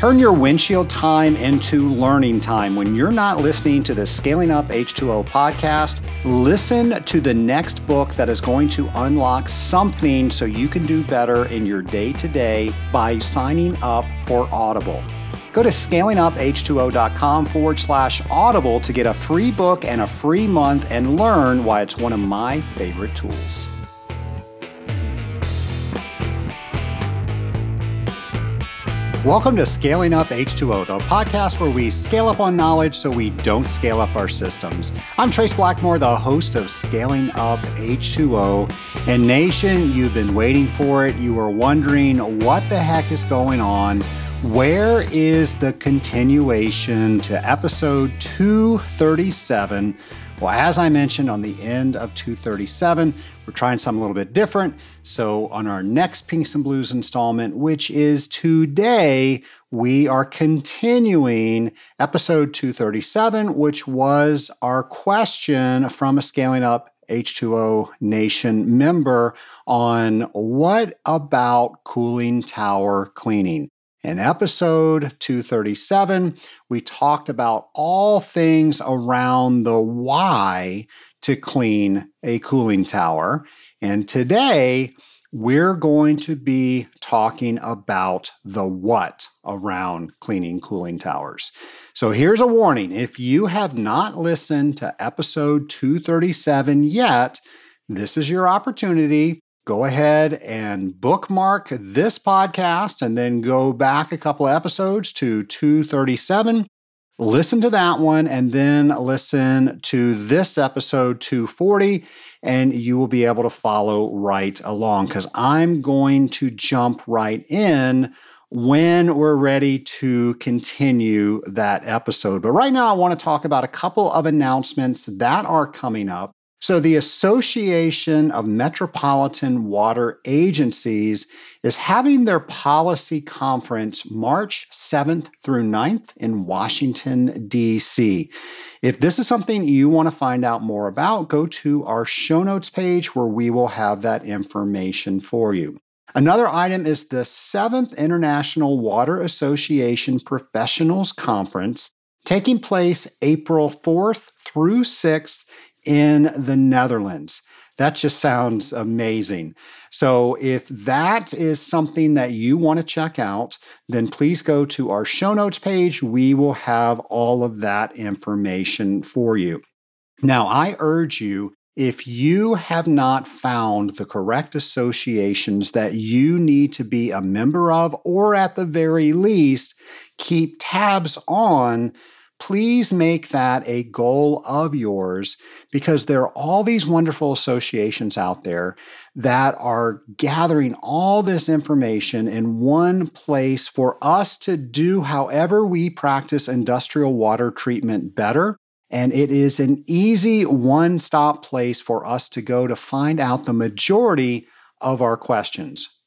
Turn your windshield time into learning time. When you're not listening to the Scaling Up H2O podcast, listen to the next book that is going to unlock something so you can do better in your day to day by signing up for Audible. Go to scalinguph2o.com forward slash audible to get a free book and a free month and learn why it's one of my favorite tools. Welcome to Scaling Up H2O, the podcast where we scale up on knowledge so we don't scale up our systems. I'm Trace Blackmore, the host of Scaling Up H2O. And Nation, you've been waiting for it. You were wondering what the heck is going on. Where is the continuation to episode 237? Well, as I mentioned on the end of 237, we're trying something a little bit different. So, on our next Pinks and Blues installment, which is today, we are continuing episode 237, which was our question from a Scaling Up H2O Nation member on what about cooling tower cleaning. In episode 237, we talked about all things around the why to clean a cooling tower. And today, we're going to be talking about the what around cleaning cooling towers. So here's a warning if you have not listened to episode 237 yet, this is your opportunity go ahead and bookmark this podcast and then go back a couple of episodes to 237. Listen to that one and then listen to this episode 240, and you will be able to follow right along because I'm going to jump right in when we're ready to continue that episode. But right now, I want to talk about a couple of announcements that are coming up. So, the Association of Metropolitan Water Agencies is having their policy conference March 7th through 9th in Washington, D.C. If this is something you want to find out more about, go to our show notes page where we will have that information for you. Another item is the 7th International Water Association Professionals Conference taking place April 4th through 6th in the Netherlands. That just sounds amazing. So, if that is something that you want to check out, then please go to our show notes page. We will have all of that information for you. Now, I urge you if you have not found the correct associations that you need to be a member of, or at the very least, keep tabs on please make that a goal of yours because there are all these wonderful associations out there that are gathering all this information in one place for us to do however we practice industrial water treatment better. And it is an easy one stop place for us to go to find out the majority of our questions.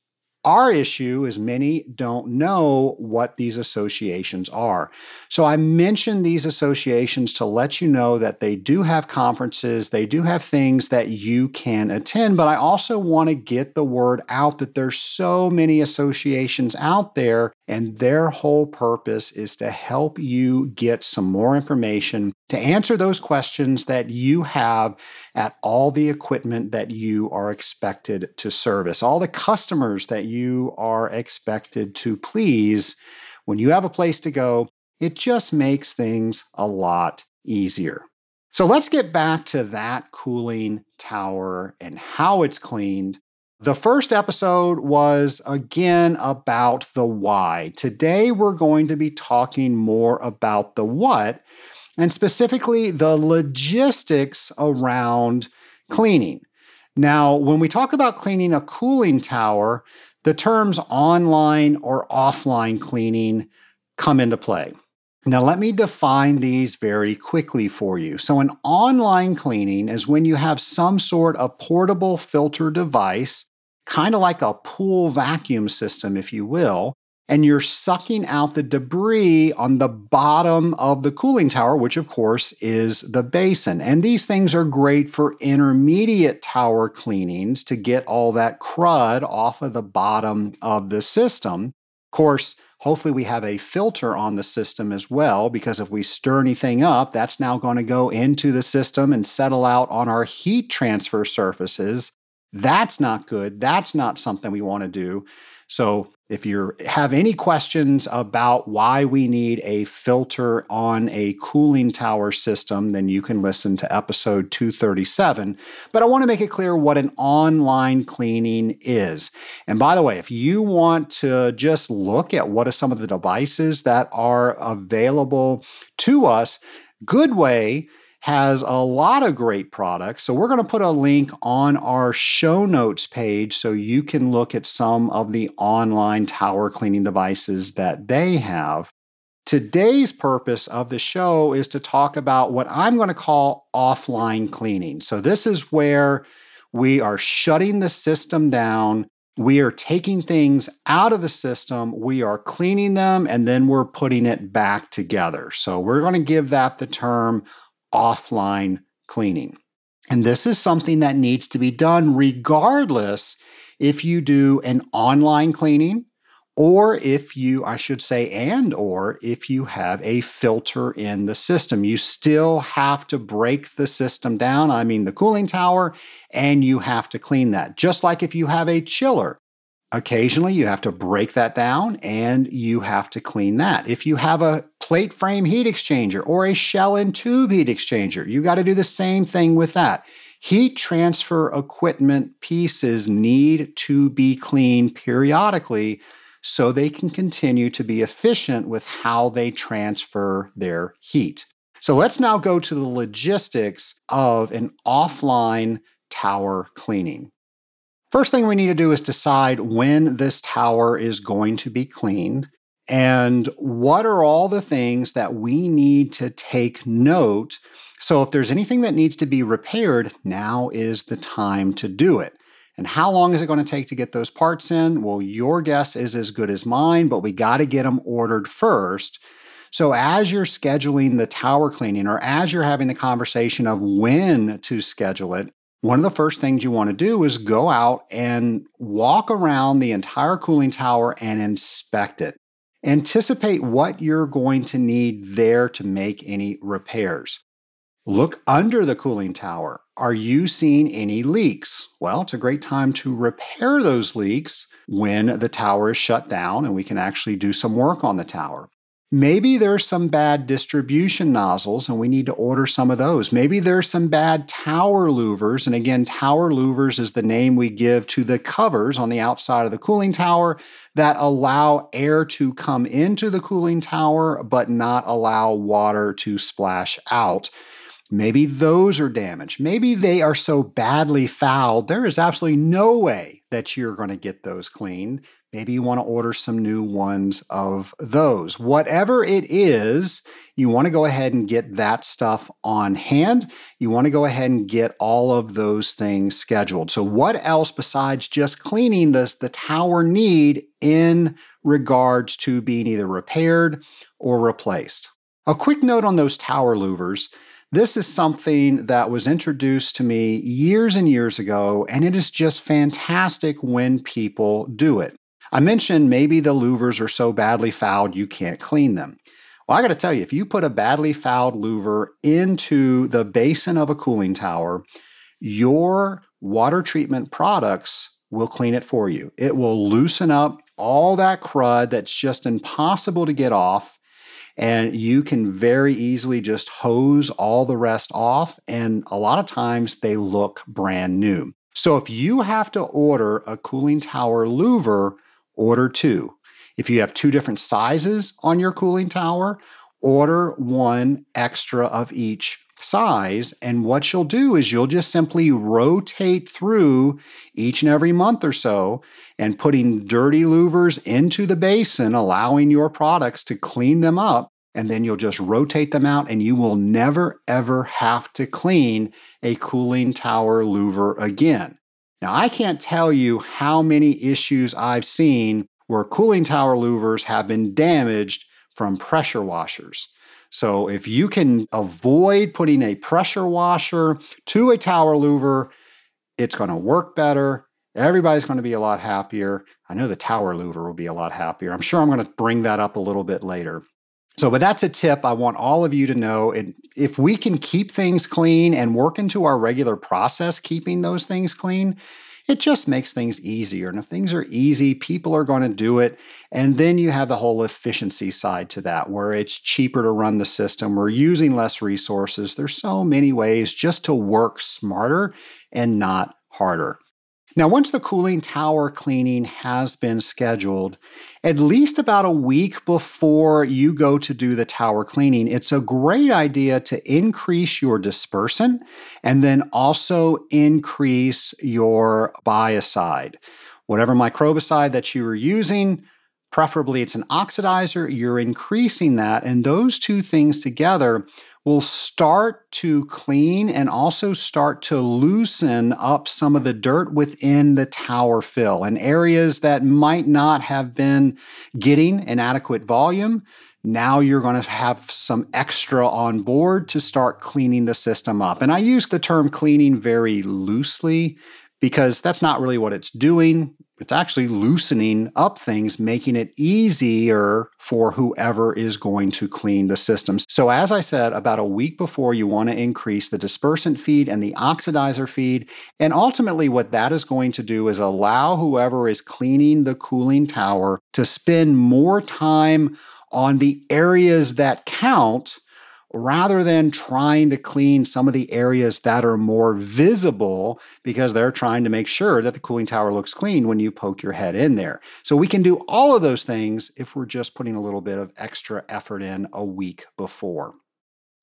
Our issue is many don't know what these associations are. So I mention these associations to let you know that they do have conferences, they do have things that you can attend, but I also want to get the word out that there's so many associations out there and their whole purpose is to help you get some more information to answer those questions that you have at all the equipment that you are expected to service, all the customers that you are expected to please. When you have a place to go, it just makes things a lot easier. So let's get back to that cooling tower and how it's cleaned. The first episode was again about the why. Today we're going to be talking more about the what and specifically the logistics around cleaning. Now, when we talk about cleaning a cooling tower, the terms online or offline cleaning come into play. Now, let me define these very quickly for you. So, an online cleaning is when you have some sort of portable filter device, kind of like a pool vacuum system, if you will, and you're sucking out the debris on the bottom of the cooling tower, which of course is the basin. And these things are great for intermediate tower cleanings to get all that crud off of the bottom of the system. Of course, Hopefully, we have a filter on the system as well, because if we stir anything up, that's now going to go into the system and settle out on our heat transfer surfaces. That's not good. That's not something we want to do. So, if you have any questions about why we need a filter on a cooling tower system, then you can listen to episode 237. But I want to make it clear what an online cleaning is. And by the way, if you want to just look at what are some of the devices that are available to us, Goodway has a lot of great products. So we're going to put a link on our show notes page so you can look at some of the online tower cleaning devices that they have. Today's purpose of the show is to talk about what I'm going to call offline cleaning. So this is where we are shutting the system down. We are taking things out of the system, we are cleaning them, and then we're putting it back together. So, we're going to give that the term offline cleaning. And this is something that needs to be done regardless if you do an online cleaning or if you I should say and or if you have a filter in the system. You still have to break the system down, I mean the cooling tower, and you have to clean that. Just like if you have a chiller, Occasionally, you have to break that down and you have to clean that. If you have a plate frame heat exchanger or a shell and tube heat exchanger, you got to do the same thing with that. Heat transfer equipment pieces need to be cleaned periodically so they can continue to be efficient with how they transfer their heat. So let's now go to the logistics of an offline tower cleaning. First thing we need to do is decide when this tower is going to be cleaned and what are all the things that we need to take note. So, if there's anything that needs to be repaired, now is the time to do it. And how long is it going to take to get those parts in? Well, your guess is as good as mine, but we got to get them ordered first. So, as you're scheduling the tower cleaning or as you're having the conversation of when to schedule it, one of the first things you want to do is go out and walk around the entire cooling tower and inspect it. Anticipate what you're going to need there to make any repairs. Look under the cooling tower. Are you seeing any leaks? Well, it's a great time to repair those leaks when the tower is shut down and we can actually do some work on the tower. Maybe there's some bad distribution nozzles and we need to order some of those. Maybe there's some bad tower louvers. And again, tower louvers is the name we give to the covers on the outside of the cooling tower that allow air to come into the cooling tower but not allow water to splash out. Maybe those are damaged. Maybe they are so badly fouled, there is absolutely no way that you're going to get those cleaned. Maybe you want to order some new ones of those. Whatever it is, you want to go ahead and get that stuff on hand. You want to go ahead and get all of those things scheduled. So, what else besides just cleaning this the tower need in regards to being either repaired or replaced? A quick note on those tower louvers. This is something that was introduced to me years and years ago, and it is just fantastic when people do it. I mentioned maybe the louvers are so badly fouled you can't clean them. Well, I got to tell you, if you put a badly fouled louver into the basin of a cooling tower, your water treatment products will clean it for you. It will loosen up all that crud that's just impossible to get off. And you can very easily just hose all the rest off. And a lot of times they look brand new. So if you have to order a cooling tower louver, order two. If you have two different sizes on your cooling tower, order one extra of each size. And what you'll do is you'll just simply rotate through each and every month or so and putting dirty louvers into the basin, allowing your products to clean them up. And then you'll just rotate them out, and you will never ever have to clean a cooling tower louver again. Now, I can't tell you how many issues I've seen where cooling tower louvers have been damaged from pressure washers. So, if you can avoid putting a pressure washer to a tower louver, it's going to work better Everybody's going to be a lot happier. I know the tower louver will be a lot happier. I'm sure I'm going to bring that up a little bit later. So, but that's a tip I want all of you to know. And if we can keep things clean and work into our regular process, keeping those things clean, it just makes things easier. And if things are easy, people are going to do it. And then you have the whole efficiency side to that, where it's cheaper to run the system. We're using less resources. There's so many ways just to work smarter and not harder. Now, once the cooling tower cleaning has been scheduled, at least about a week before you go to do the tower cleaning, it's a great idea to increase your dispersant and then also increase your biocide. Whatever microbicide that you are using, preferably it's an oxidizer, you're increasing that. And those two things together will start to clean and also start to loosen up some of the dirt within the tower fill and areas that might not have been getting an adequate volume. Now you're going to have some extra on board to start cleaning the system up. And I use the term cleaning very loosely because that's not really what it's doing. It's actually loosening up things, making it easier for whoever is going to clean the systems. So, as I said, about a week before, you want to increase the dispersant feed and the oxidizer feed. And ultimately, what that is going to do is allow whoever is cleaning the cooling tower to spend more time on the areas that count rather than trying to clean some of the areas that are more visible because they're trying to make sure that the cooling tower looks clean when you poke your head in there. So we can do all of those things if we're just putting a little bit of extra effort in a week before.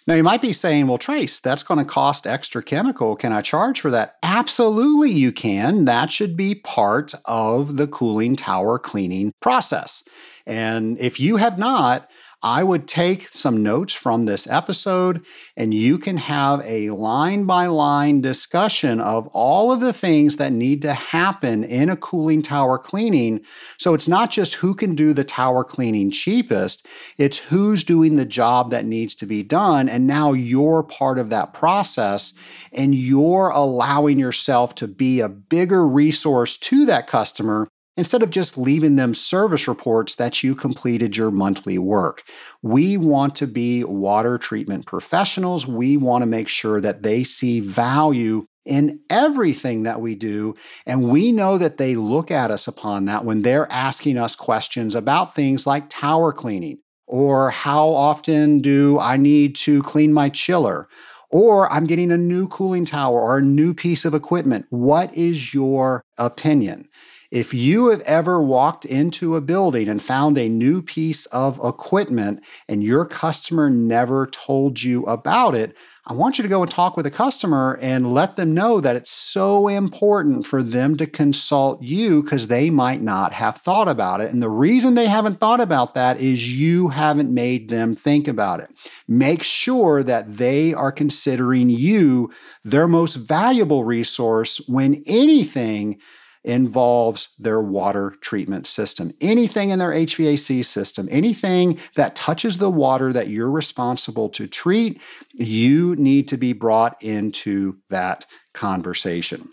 Now, you might be saying, well, Trace, that's going to cost extra chemical. Can I charge for that? Absolutely, you can. That should be part of the cooling tower cleaning process. And if you have not, I would take some notes from this episode and you can have a line by line discussion of all of the things that need to happen in a cooling tower cleaning. So it's not just who can do the tower cleaning cheapest, it's who's doing the job that needs to be done. And now you're part of that process and you're allowing yourself to be a bigger resource to that customer instead of just leaving them service reports that you completed your monthly work. We want to be water treatment professionals. We want to make sure that they see value in everything that we do. And we know that they look at us upon that when they're asking us questions about things like tower cleaning or how often do I need to clean my chiller? Or I'm getting a new cooling tower or a new piece of equipment. What is your opinion? If you have ever walked into a building and found a new piece of equipment and your customer never told you about it, I want you to go and talk with the customer and let them know that it's so important for them to consult you because they might not have thought about it. And the reason they haven't thought about that is you haven't made them think about it. Make sure that they are considering you their most valuable resource when anything involves their water treatment system. Anything in their HVAC system, anything that touches the water that you're responsible to treat, you need to be brought into that conversation.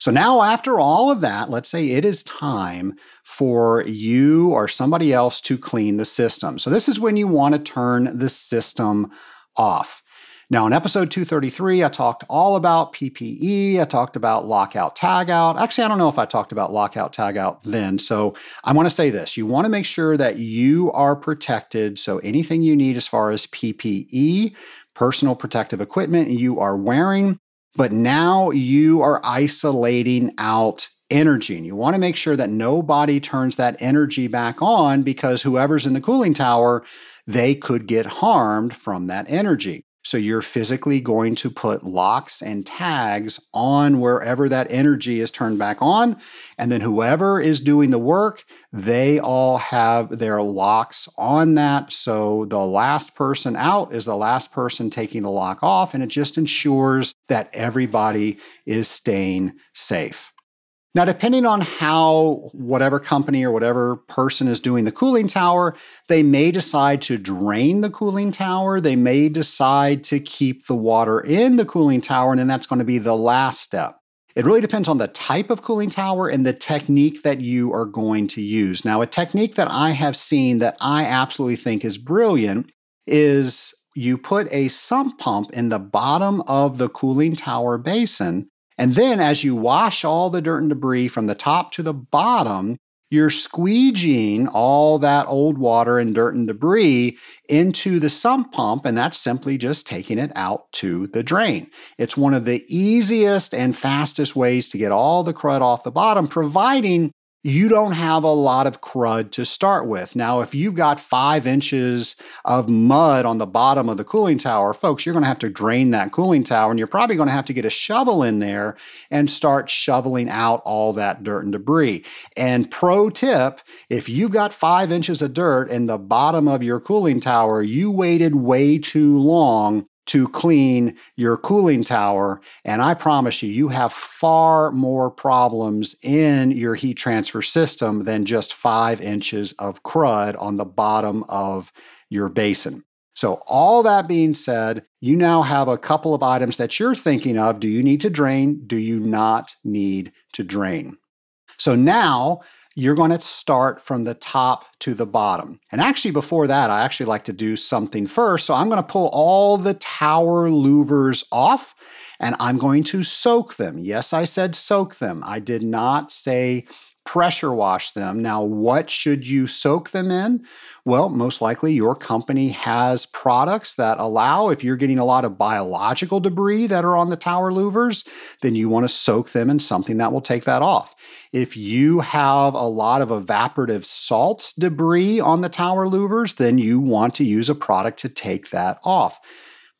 So now, after all of that, let's say it is time for you or somebody else to clean the system. So, this is when you want to turn the system off. Now, in episode 233, I talked all about PPE. I talked about lockout tagout. Actually, I don't know if I talked about lockout tagout then. So I want to say this you want to make sure that you are protected. So anything you need as far as PPE, personal protective equipment, you are wearing. But now you are isolating out energy. And you want to make sure that nobody turns that energy back on because whoever's in the cooling tower, they could get harmed from that energy. So you're physically going to put locks and tags on wherever that energy is turned back on. And then whoever is doing the work, they all have their locks on that. So the last person out is the last person taking the lock off. And it just ensures that everybody is staying safe. Now, depending on how whatever company or whatever person is doing the cooling tower, they may decide to drain the cooling tower. They may decide to keep the water in the cooling tower, and then that's going to be the last step. It really depends on the type of cooling tower and the technique that you are going to use. Now, a technique that I have seen that I absolutely think is brilliant is you put a sump pump in the bottom of the cooling tower basin. And then, as you wash all the dirt and debris from the top to the bottom, you're squeegeeing all that old water and dirt and debris into the sump pump, and that's simply just taking it out to the drain. It's one of the easiest and fastest ways to get all the crud off the bottom, providing you don't have a lot of crud to start with. Now, if you've got five inches of mud on the bottom of the cooling tower, folks, you're going to have to drain that cooling tower and you're probably going to have to get a shovel in there and start shoveling out all that dirt and debris. And pro tip if you've got five inches of dirt in the bottom of your cooling tower, you waited way too long to clean your cooling tower. And I promise you, you have far more problems in your heat transfer system than just five inches of crud on the bottom of your basin. So, all that being said, you now have a couple of items that you're thinking of. Do you need to drain? Do you not need to drain? So, now you're going to start from the top to the bottom. And actually, before that, I actually like to do something first. So I'm going to pull all the tower louvers off and I'm going to soak them. Yes, I said soak them. I did not say pressure wash them. Now, what should you soak them in? Well, most likely your company has products that allow, if you're getting a lot of biological debris that are on the tower louvers, then you want to soak them in something that will take that off. If you have a lot of evaporative salts debris on the tower louvers, then you want to use a product to take that off.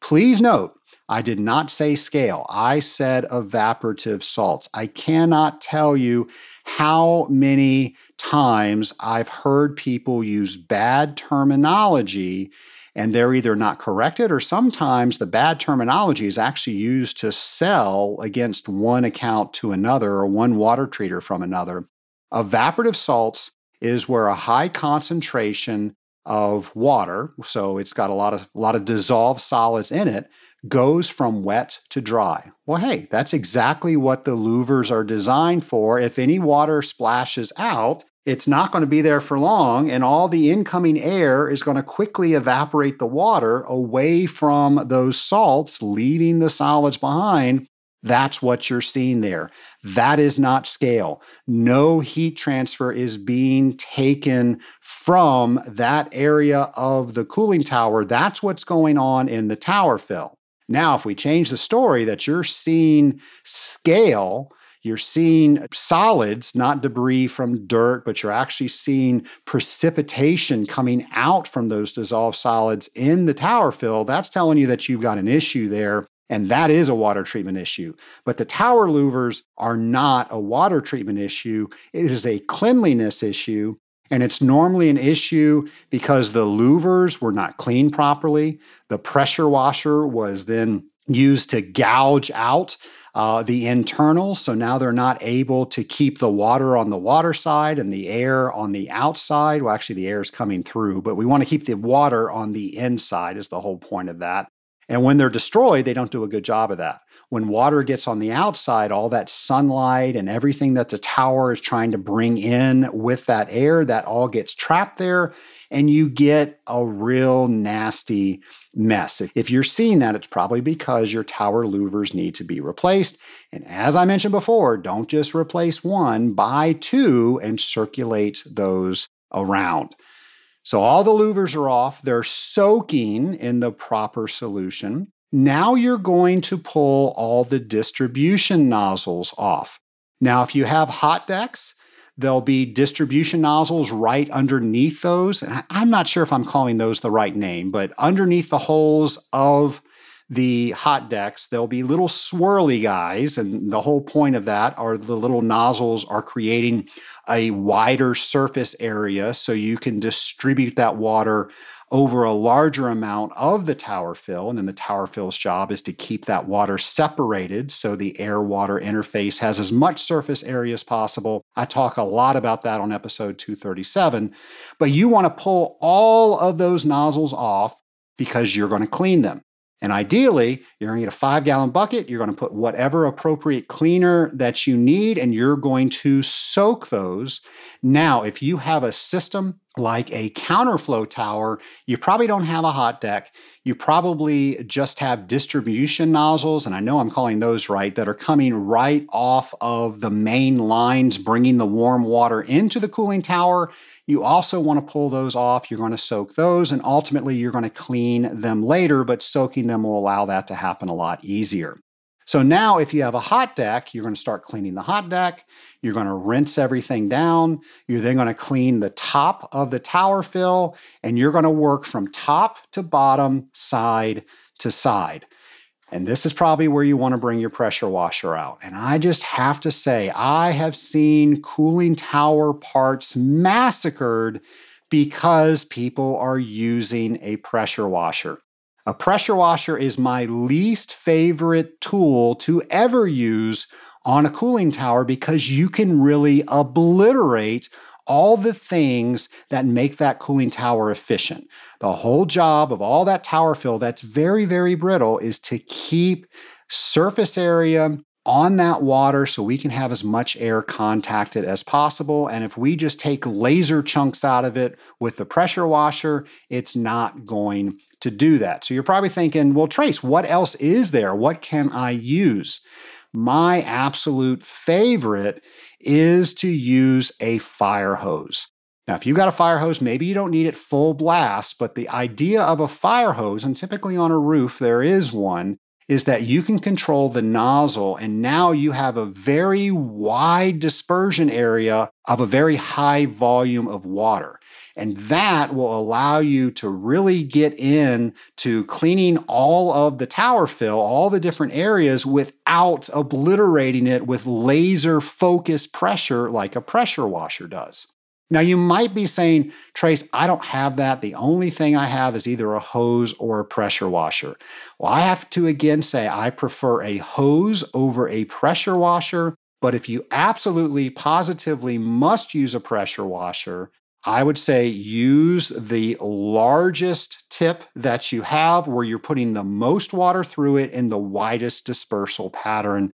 Please note, I did not say scale. I said evaporative salts. I cannot tell you how many times I've heard people use bad terminology and they're either not corrected or sometimes the bad terminology is actually used to sell against one account to another or one water treater from another. Evaporative salts is where a high concentration of water, so it's got a lot of a lot of dissolved solids in it, goes from wet to dry. Well, hey, that's exactly what the louvers are designed for. If any water splashes out, it's not going to be there for long, and all the incoming air is going to quickly evaporate the water away from those salts, leaving the solids behind. That's what you're seeing there. That is not scale. No heat transfer is being taken from that area of the cooling tower. That's what's going on in the tower fill. Now, if we change the story that you're seeing scale, you're seeing solids, not debris from dirt, but you're actually seeing precipitation coming out from those dissolved solids in the tower fill. That's telling you that you've got an issue there. And that is a water treatment issue. But the tower louvers are not a water treatment issue. It is a cleanliness issue. And it's normally an issue because the louvers were not cleaned properly. The pressure washer was then used to gouge out uh, the internals. So now they're not able to keep the water on the water side and the air on the outside. Well, actually, the air is coming through, but we want to keep the water on the inside, is the whole point of that. And when they're destroyed, they don't do a good job of that when water gets on the outside, all that sunlight and everything that the tower is trying to bring in with that air, that all gets trapped there, and you get a real nasty mess. If you're seeing that, it's probably because your tower louvers need to be replaced. And as I mentioned before, don't just replace one, buy two and circulate those around. So all the louvers are off. They're soaking in the proper solution. Now you're going to pull all the distribution nozzles off. Now, if you have hot decks, there'll be distribution nozzles right underneath those. And I'm not sure if I'm calling those the right name, but underneath the holes of the hot decks, there'll be little swirly guys. And the whole point of that are the little nozzles are creating a wider surface area so you can distribute that water over a larger amount of the tower fill. And then the tower fill's job is to keep that water separated so the air water interface has as much surface area as possible. I talk a lot about that on episode 237. But you want to pull all of those nozzles off because you're going to clean them. And ideally, you're going to get a five gallon bucket. You're going to put whatever appropriate cleaner that you need, and you're going to soak those. Now, if you have a system like a counterflow tower, you probably don't have a hot deck. You probably just have distribution nozzles, and I know I'm calling those right, that are coming right off of the main lines, bringing the warm water into the cooling tower you also want to pull those off. You're going to soak those, and ultimately, you're going to clean them later, but soaking them will allow that to happen a lot easier. So now, if you have a hot deck, you're going to start cleaning the hot deck. You're going to rinse everything down. You're then going to clean the top of the tower fill, and you're going to work from top to bottom, side to side. And this is probably where you want to bring your pressure washer out. And I just have to say, I have seen cooling tower parts massacred because people are using a pressure washer. A pressure washer is my least favorite tool to ever use on a cooling tower because you can really obliterate all the things that make that cooling tower efficient. The whole job of all that tower fill that's very, very brittle is to keep surface area on that water so we can have as much air contacted as possible. And if we just take laser chunks out of it with the pressure washer, it's not going to do that. So you're probably thinking, well, Trace, what else is there? What can I use? My absolute favorite is to use a fire hose. Now, if you've got a fire hose, maybe you don't need it full blast, but the idea of a fire hose, and typically on a roof there is one, is that you can control the nozzle, and now you have a very wide dispersion area of a very high volume of water. And that will allow you to really get in to cleaning all of the tower fill, all the different areas without obliterating it with laser focused pressure like a pressure washer does. Now, you might be saying, Trace, I don't have that. The only thing I have is either a hose or a pressure washer. Well, I have to again say I prefer a hose over a pressure washer. But if you absolutely positively must use a pressure washer, I would say use the largest tip that you have where you're putting the most water through it in the widest dispersal pattern.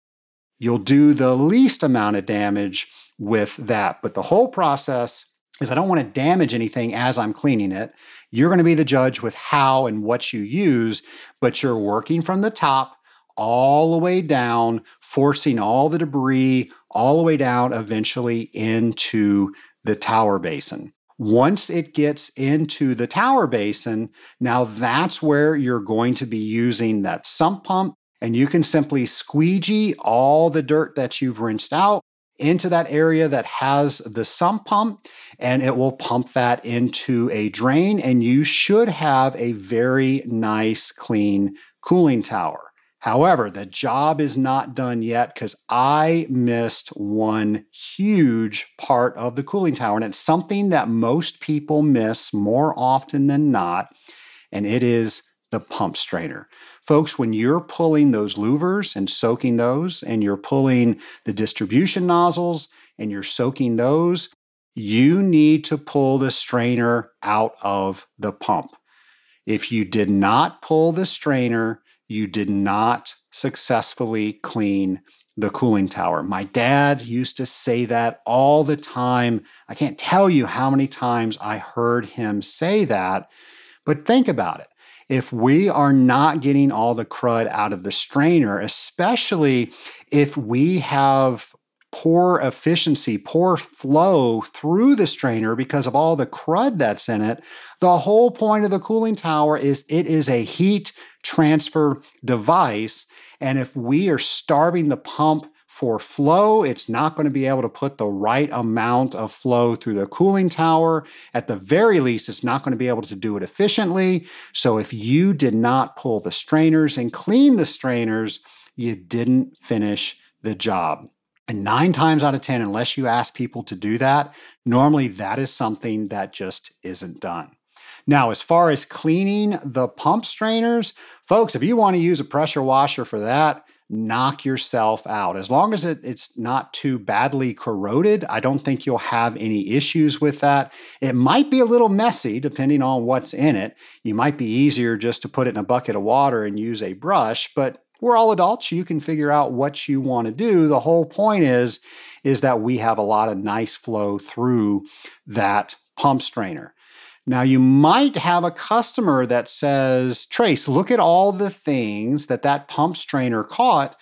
You'll do the least amount of damage with that. But the whole process is I don't want to damage anything as I'm cleaning it. You're going to be the judge with how and what you use, but you're working from the top all the way down, forcing all the debris all the way down eventually into the tower basin. Once it gets into the tower basin, now that's where you're going to be using that sump pump. And you can simply squeegee all the dirt that you've rinsed out into that area that has the sump pump and it will pump that into a drain. And you should have a very nice, clean cooling tower. However, the job is not done yet because I missed one huge part of the cooling tower. And it's something that most people miss more often than not, and it is the pump strainer. Folks, when you're pulling those louvers and soaking those, and you're pulling the distribution nozzles and you're soaking those, you need to pull the strainer out of the pump. If you did not pull the strainer, you did not successfully clean the cooling tower. My dad used to say that all the time. I can't tell you how many times I heard him say that, but think about it. If we are not getting all the crud out of the strainer, especially if we have poor efficiency, poor flow through the strainer because of all the crud that's in it. The whole point of the cooling tower is it is a heat transfer device. And if we are starving the pump for flow, it's not going to be able to put the right amount of flow through the cooling tower. At the very least, it's not going to be able to do it efficiently. So if you did not pull the strainers and clean the strainers, you didn't finish the job. And nine times out of 10, unless you ask people to do that, normally that is something that just isn't done. Now, as far as cleaning the pump strainers, folks, if you want to use a pressure washer for that, knock yourself out. As long as it, it's not too badly corroded, I don't think you'll have any issues with that. It might be a little messy depending on what's in it. You might be easier just to put it in a bucket of water and use a brush, but we're all adults. You can figure out what you want to do. The whole point is, is that we have a lot of nice flow through that pump strainer. Now, you might have a customer that says, Trace, look at all the things that that pump strainer caught.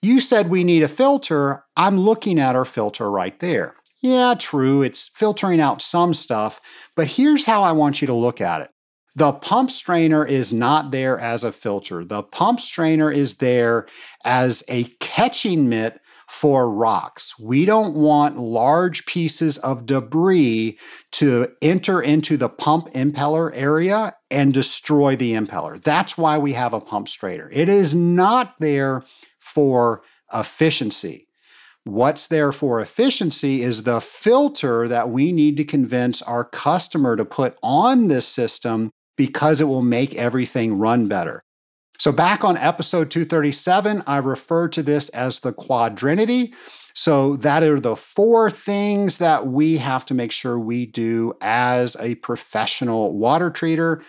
You said we need a filter. I'm looking at our filter right there. Yeah, true, it's filtering out some stuff, but here's how I want you to look at it. The pump strainer is not there as a filter. The pump strainer is there as a catching mitt for rocks. We don't want large pieces of debris to enter into the pump impeller area and destroy the impeller. That's why we have a pump strainer. It is not there for efficiency. What's there for efficiency is the filter that we need to convince our customer to put on this system because it will make everything run better. So, back on episode 237, I refer to this as the quadrinity. So, that are the four things that we have to make sure we do as a professional water treater.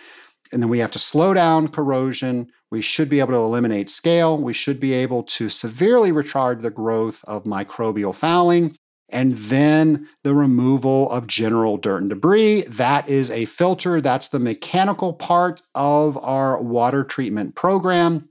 And then we have to slow down corrosion. We should be able to eliminate scale. We should be able to severely retard the growth of microbial fouling and then the removal of general dirt and debris. That is a filter. That's the mechanical part of our water treatment program.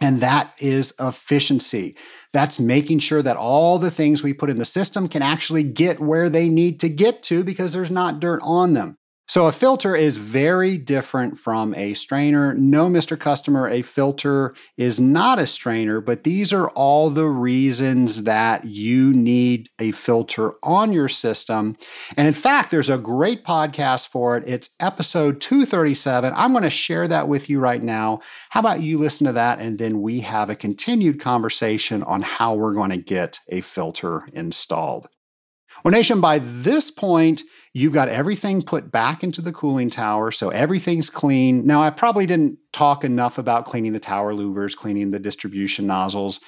And that is efficiency. That's making sure that all the things we put in the system can actually get where they need to get to because there's not dirt on them. So a filter is very different from a strainer. No, Mr. Customer, a filter is not a strainer, but these are all the reasons that you need a filter on your system. And in fact, there's a great podcast for it. It's episode 237. I'm going to share that with you right now. How about you listen to that and then we have a continued conversation on how we're going to get a filter installed. Well, Nation, by this point, you've got everything put back into the cooling tower, so everything's clean. Now, I probably didn't talk enough about cleaning the tower louvers, cleaning the distribution nozzles.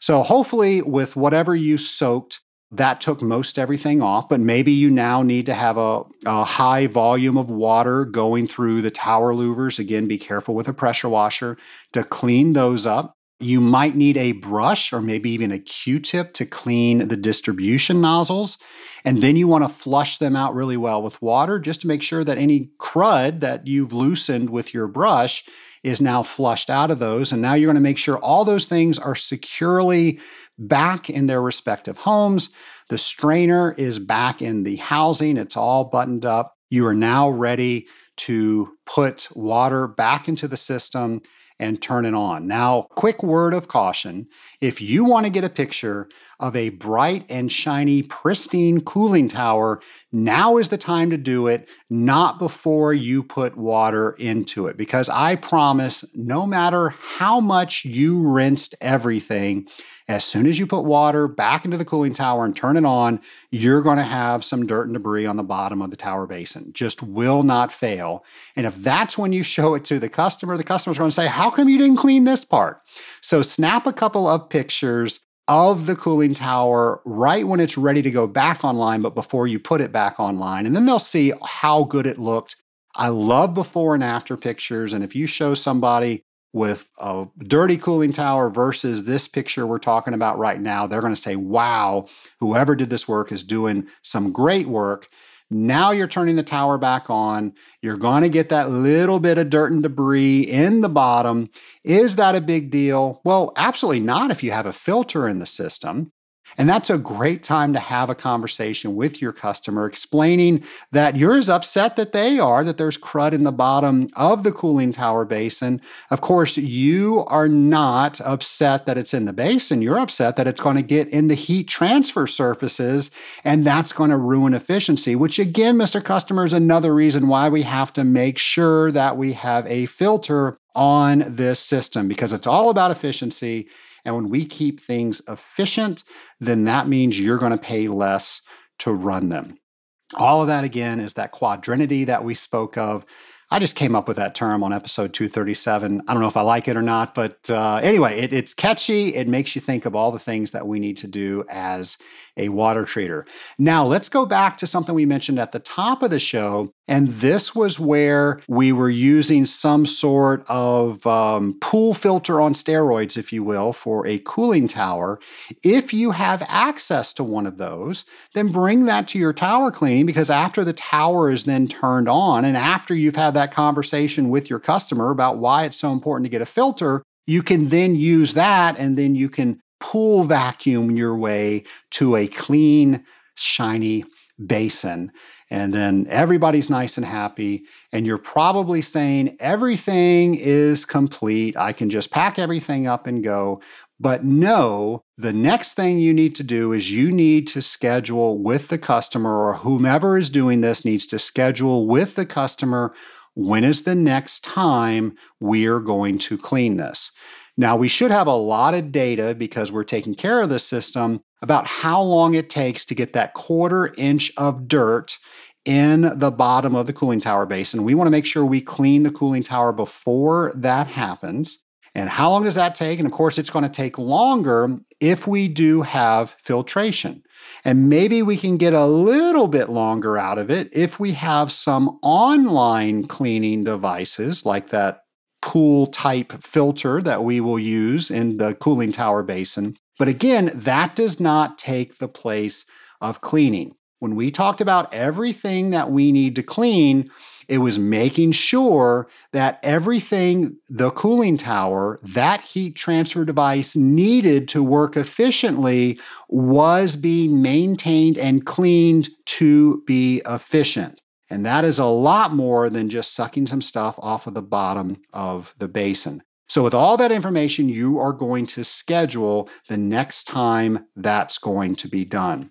So, hopefully, with whatever you soaked, that took most everything off, but maybe you now need to have a, a, high volume of water going through the tower louvers. Again, be careful with a pressure washer to clean those up. You might need a brush or maybe even a Q tip to clean the distribution nozzles. And then you want to flush them out really well with water just to make sure that any crud that you've loosened with your brush is now flushed out of those. And now you're going to make sure all those things are securely back in their respective homes. The strainer is back in the housing, it's all buttoned up. You are now ready to put water back into the system and turn it on. Now, quick word of caution if you want to get a picture of a bright and shiny, pristine cooling tower, now is the time to do it, not before you put water into it. Because I promise, no matter how much you rinsed everything, as soon as you put water back into the cooling tower and turn it on, you're going to have some dirt and debris on the bottom of the tower basin. Just will not fail. And if that's when you show it to the customer, the customer's going to say, How come you didn't clean this part? So snap a couple of pictures of the cooling tower right when it's ready to go back online, but before you put it back online. And then they'll see how good it looked. I love before and after pictures. And if you show somebody with a dirty cooling tower versus this picture we're talking about right now, they're going to say, wow, whoever did this work is doing some great work. Now you're turning the tower back on. You're going to get that little bit of dirt and debris in the bottom. Is that a big deal? Well, absolutely not if you have a filter in the system. And that's a great time to have a conversation with your customer, explaining that you're as upset that they are that there's crud in the bottom of the cooling tower basin. Of course, you are not upset that it's in the basin. You're upset that it's going to get in the heat transfer surfaces, and that's going to ruin efficiency, which again, Mr. Customer, is another reason why we have to make sure that we have a filter on this system because it's all about efficiency and when we keep things efficient, then that means you're going to pay less to run them. All of that, again, is that quadrinity that we spoke of. I just came up with that term on episode 237. I don't know if I like it or not, but uh, anyway, it, it's catchy. It makes you think of all the things that we need to do as a water treater. Now, let's go back to something we mentioned at the top of the show. And this was where we were using some sort of um, pool filter on steroids, if you will, for a cooling tower. If you have access to one of those, then bring that to your tower cleaning because after the tower is then turned on and after you've had that conversation with your customer about why it's so important to get a filter, you can then use that and then you can pool vacuum your way to a clean, shiny basin. And then everybody's nice and happy. And you're probably saying, everything is complete. I can just pack everything up and go. But no, the next thing you need to do is you need to schedule with the customer, or whomever is doing this needs to schedule with the customer when is the next time we're going to clean this. Now, we should have a lot of data because we're taking care of the system about how long it takes to get that quarter inch of dirt in the bottom of the cooling tower basin. We want to make sure we clean the cooling tower before that happens. And how long does that take? And of course, it's going to take longer if we do have filtration. And maybe we can get a little bit longer out of it if we have some online cleaning devices like that pool type filter that we will use in the cooling tower basin. But again, that does not take the place of cleaning. When we talked about everything that we need to clean, it was making sure that everything, the cooling tower, that heat transfer device needed to work efficiently was being maintained and cleaned to be efficient. And that is a lot more than just sucking some stuff off of the bottom of the basin. So, with all that information, you are going to schedule the next time that's going to be done.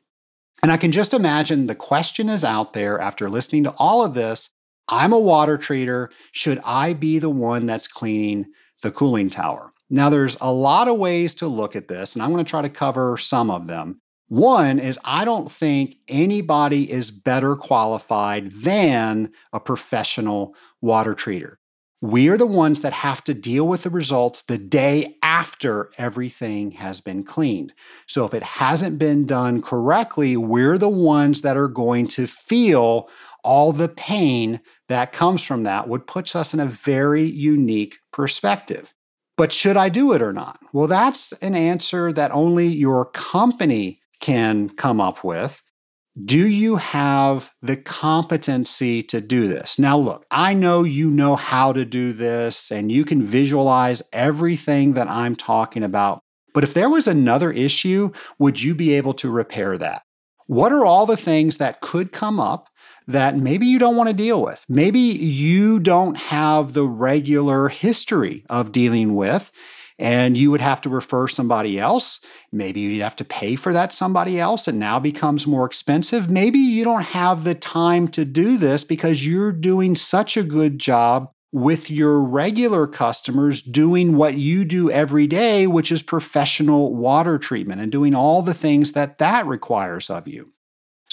And I can just imagine the question is out there after listening to all of this I'm a water treater. Should I be the one that's cleaning the cooling tower? Now, there's a lot of ways to look at this, and I'm going to try to cover some of them. One is I don't think anybody is better qualified than a professional water treater. We are the ones that have to deal with the results the day after everything has been cleaned. So if it hasn't been done correctly, we're the ones that are going to feel all the pain that comes from that, which puts us in a very unique perspective. But should I do it or not? Well, that's an answer that only your company can come up with. Do you have the competency to do this? Now, look, I know you know how to do this and you can visualize everything that I'm talking about. But if there was another issue, would you be able to repair that? What are all the things that could come up that maybe you don't want to deal with? Maybe you don't have the regular history of dealing with and you would have to refer somebody else. Maybe you'd have to pay for that somebody else. It now becomes more expensive. Maybe you don't have the time to do this because you're doing such a good job with your regular customers doing what you do every day, which is professional water treatment and doing all the things that that requires of you.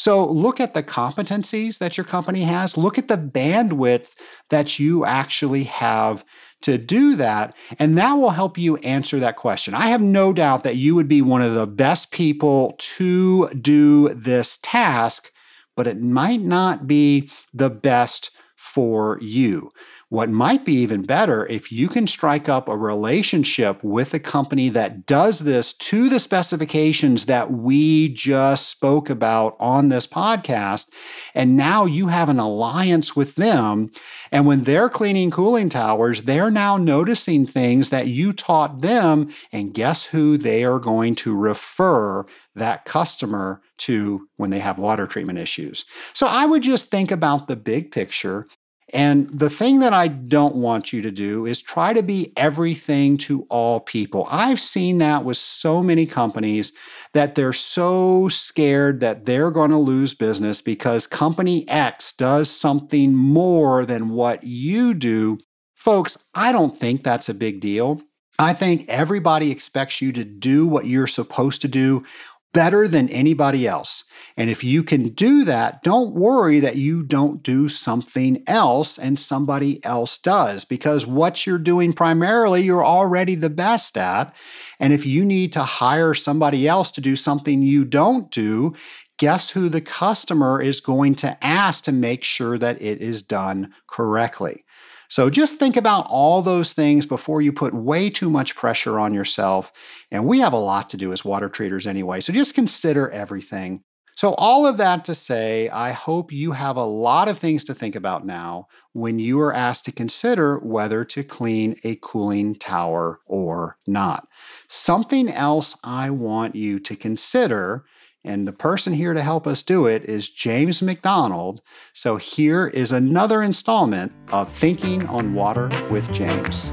So look at the competencies that your company has, look at the bandwidth that you actually have to do that. And that will help you answer that question. I have no doubt that you would be one of the best people to do this task, but it might not be the best for you. What might be even better if you can strike up a relationship with a company that does this to the specifications that we just spoke about on this podcast. And now you have an alliance with them. And when they're cleaning cooling towers, they're now noticing things that you taught them. And guess who they are going to refer that customer to when they have water treatment issues. So I would just think about the big picture and the thing that I don't want you to do is try to be everything to all people. I've seen that with so many companies that they're so scared that they're going to lose business because company X does something more than what you do. Folks, I don't think that's a big deal. I think everybody expects you to do what you're supposed to do better than anybody else. And if you can do that, don't worry that you don't do something else and somebody else does, because what you're doing primarily, you're already the best at. And if you need to hire somebody else to do something you don't do, guess who the customer is going to ask to make sure that it is done correctly? So just think about all those things before you put way too much pressure on yourself. And we have a lot to do as water treaters anyway. So just consider everything. So, all of that to say, I hope you have a lot of things to think about now when you are asked to consider whether to clean a cooling tower or not. Something else I want you to consider and the person here to help us do it is James McDonald. So here is another installment of Thinking on Water with James.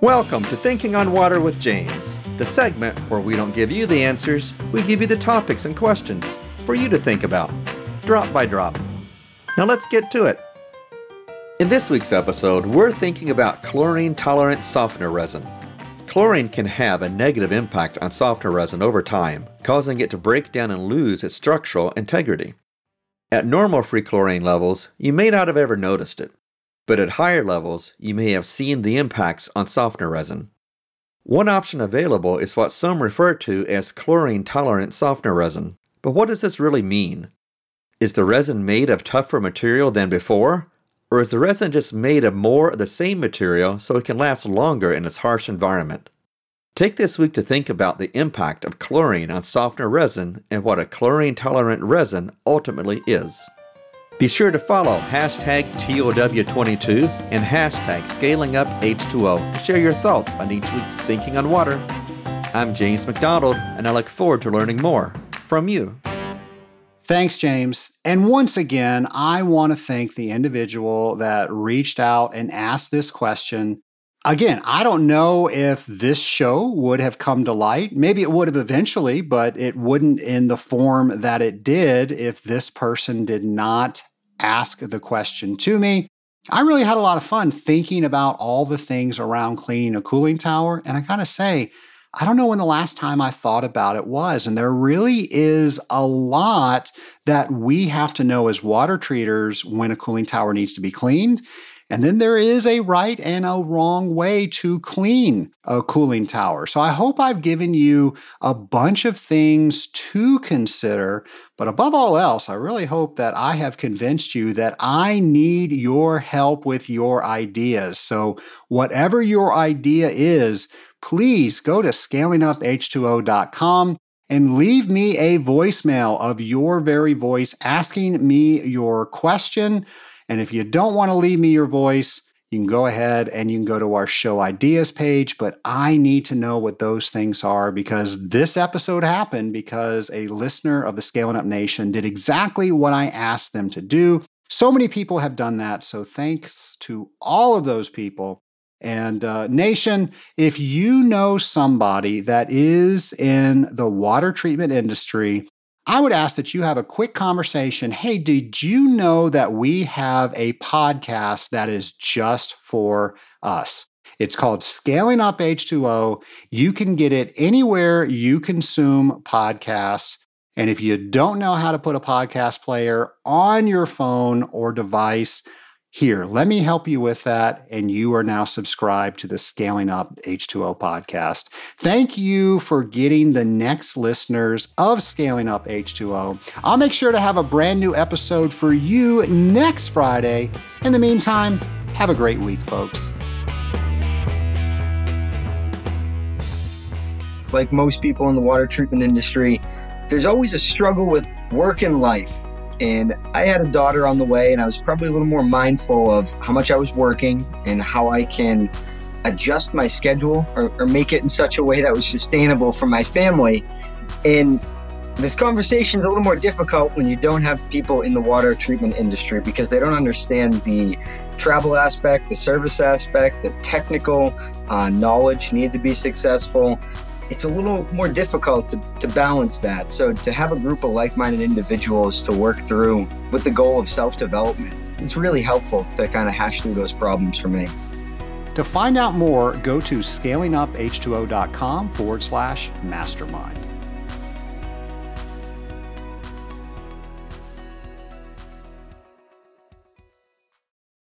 Welcome to Thinking on Water with James, the segment where we don't give you the answers, we give you the topics and questions for you to think about, drop by drop. Now let's get to it. In this week's episode, we're thinking about chlorine tolerant softener resin. Chlorine can have a negative impact on softener resin over time, causing it to break down and lose its structural integrity. At normal free chlorine levels, you may not have ever noticed it, but at higher levels, you may have seen the impacts on softener resin. One option available is what some refer to as chlorine tolerant softener resin. But what does this really mean? Is the resin made of tougher material than before? Or is the resin just made of more of the same material so it can last longer in its harsh environment? Take this week to think about the impact of chlorine on softener resin and what a chlorine tolerant resin ultimately is. Be sure to follow hashtag TOW22 and hashtag ScalingUpH2O to share your thoughts on each week's Thinking on Water. I'm James McDonald, and I look forward to learning more from you. Thanks, James. And once again, I want to thank the individual that reached out and asked this question. Again, I don't know if this show would have come to light. Maybe it would have eventually, but it wouldn't in the form that it did if this person did not ask the question to me. I really had a lot of fun thinking about all the things around cleaning a cooling tower. And I gotta say, I don't know when the last time I thought about it was. And there really is a lot that we have to know as water treaters when a cooling tower needs to be cleaned. And then there is a right and a wrong way to clean a cooling tower. So I hope I've given you a bunch of things to consider. But above all else, I really hope that I have convinced you that I need your help with your ideas. So, whatever your idea is, please go to scalinguph2o.com and leave me a voicemail of your very voice asking me your question. And if you don't want to leave me your voice, you can go ahead and you can go to our show ideas page, but I need to know what those things are because this episode happened because a listener of the Scaling Up Nation did exactly what I asked them to do. So many people have done that. So thanks to all of those people. And uh, nation, if you know somebody that is in the water treatment industry, I would ask that you have a quick conversation. Hey, did you know that we have a podcast that is just for us? It's called Scaling Up H2O. You can get it anywhere you consume podcasts. And if you don't know how to put a podcast player on your phone or device, here, let me help you with that. And you are now subscribed to the Scaling Up H2O podcast. Thank you for getting the next listeners of Scaling Up H2O. I'll make sure to have a brand new episode for you next Friday. In the meantime, have a great week, folks. Like most people in the water treatment industry, there's always a struggle with work and life. And I had a daughter on the way, and I was probably a little more mindful of how much I was working and how I can adjust my schedule or, or make it in such a way that was sustainable for my family. And this conversation is a little more difficult when you don't have people in the water treatment industry because they don't understand the travel aspect, the service aspect, the technical uh, knowledge needed to be successful it's a little more difficult to, to balance that. So to have a group of like-minded individuals to work through with the goal of self-development, it's really helpful to kind of hash through those problems for me. To find out more, go to scalinguph2o.com forward slash mastermind.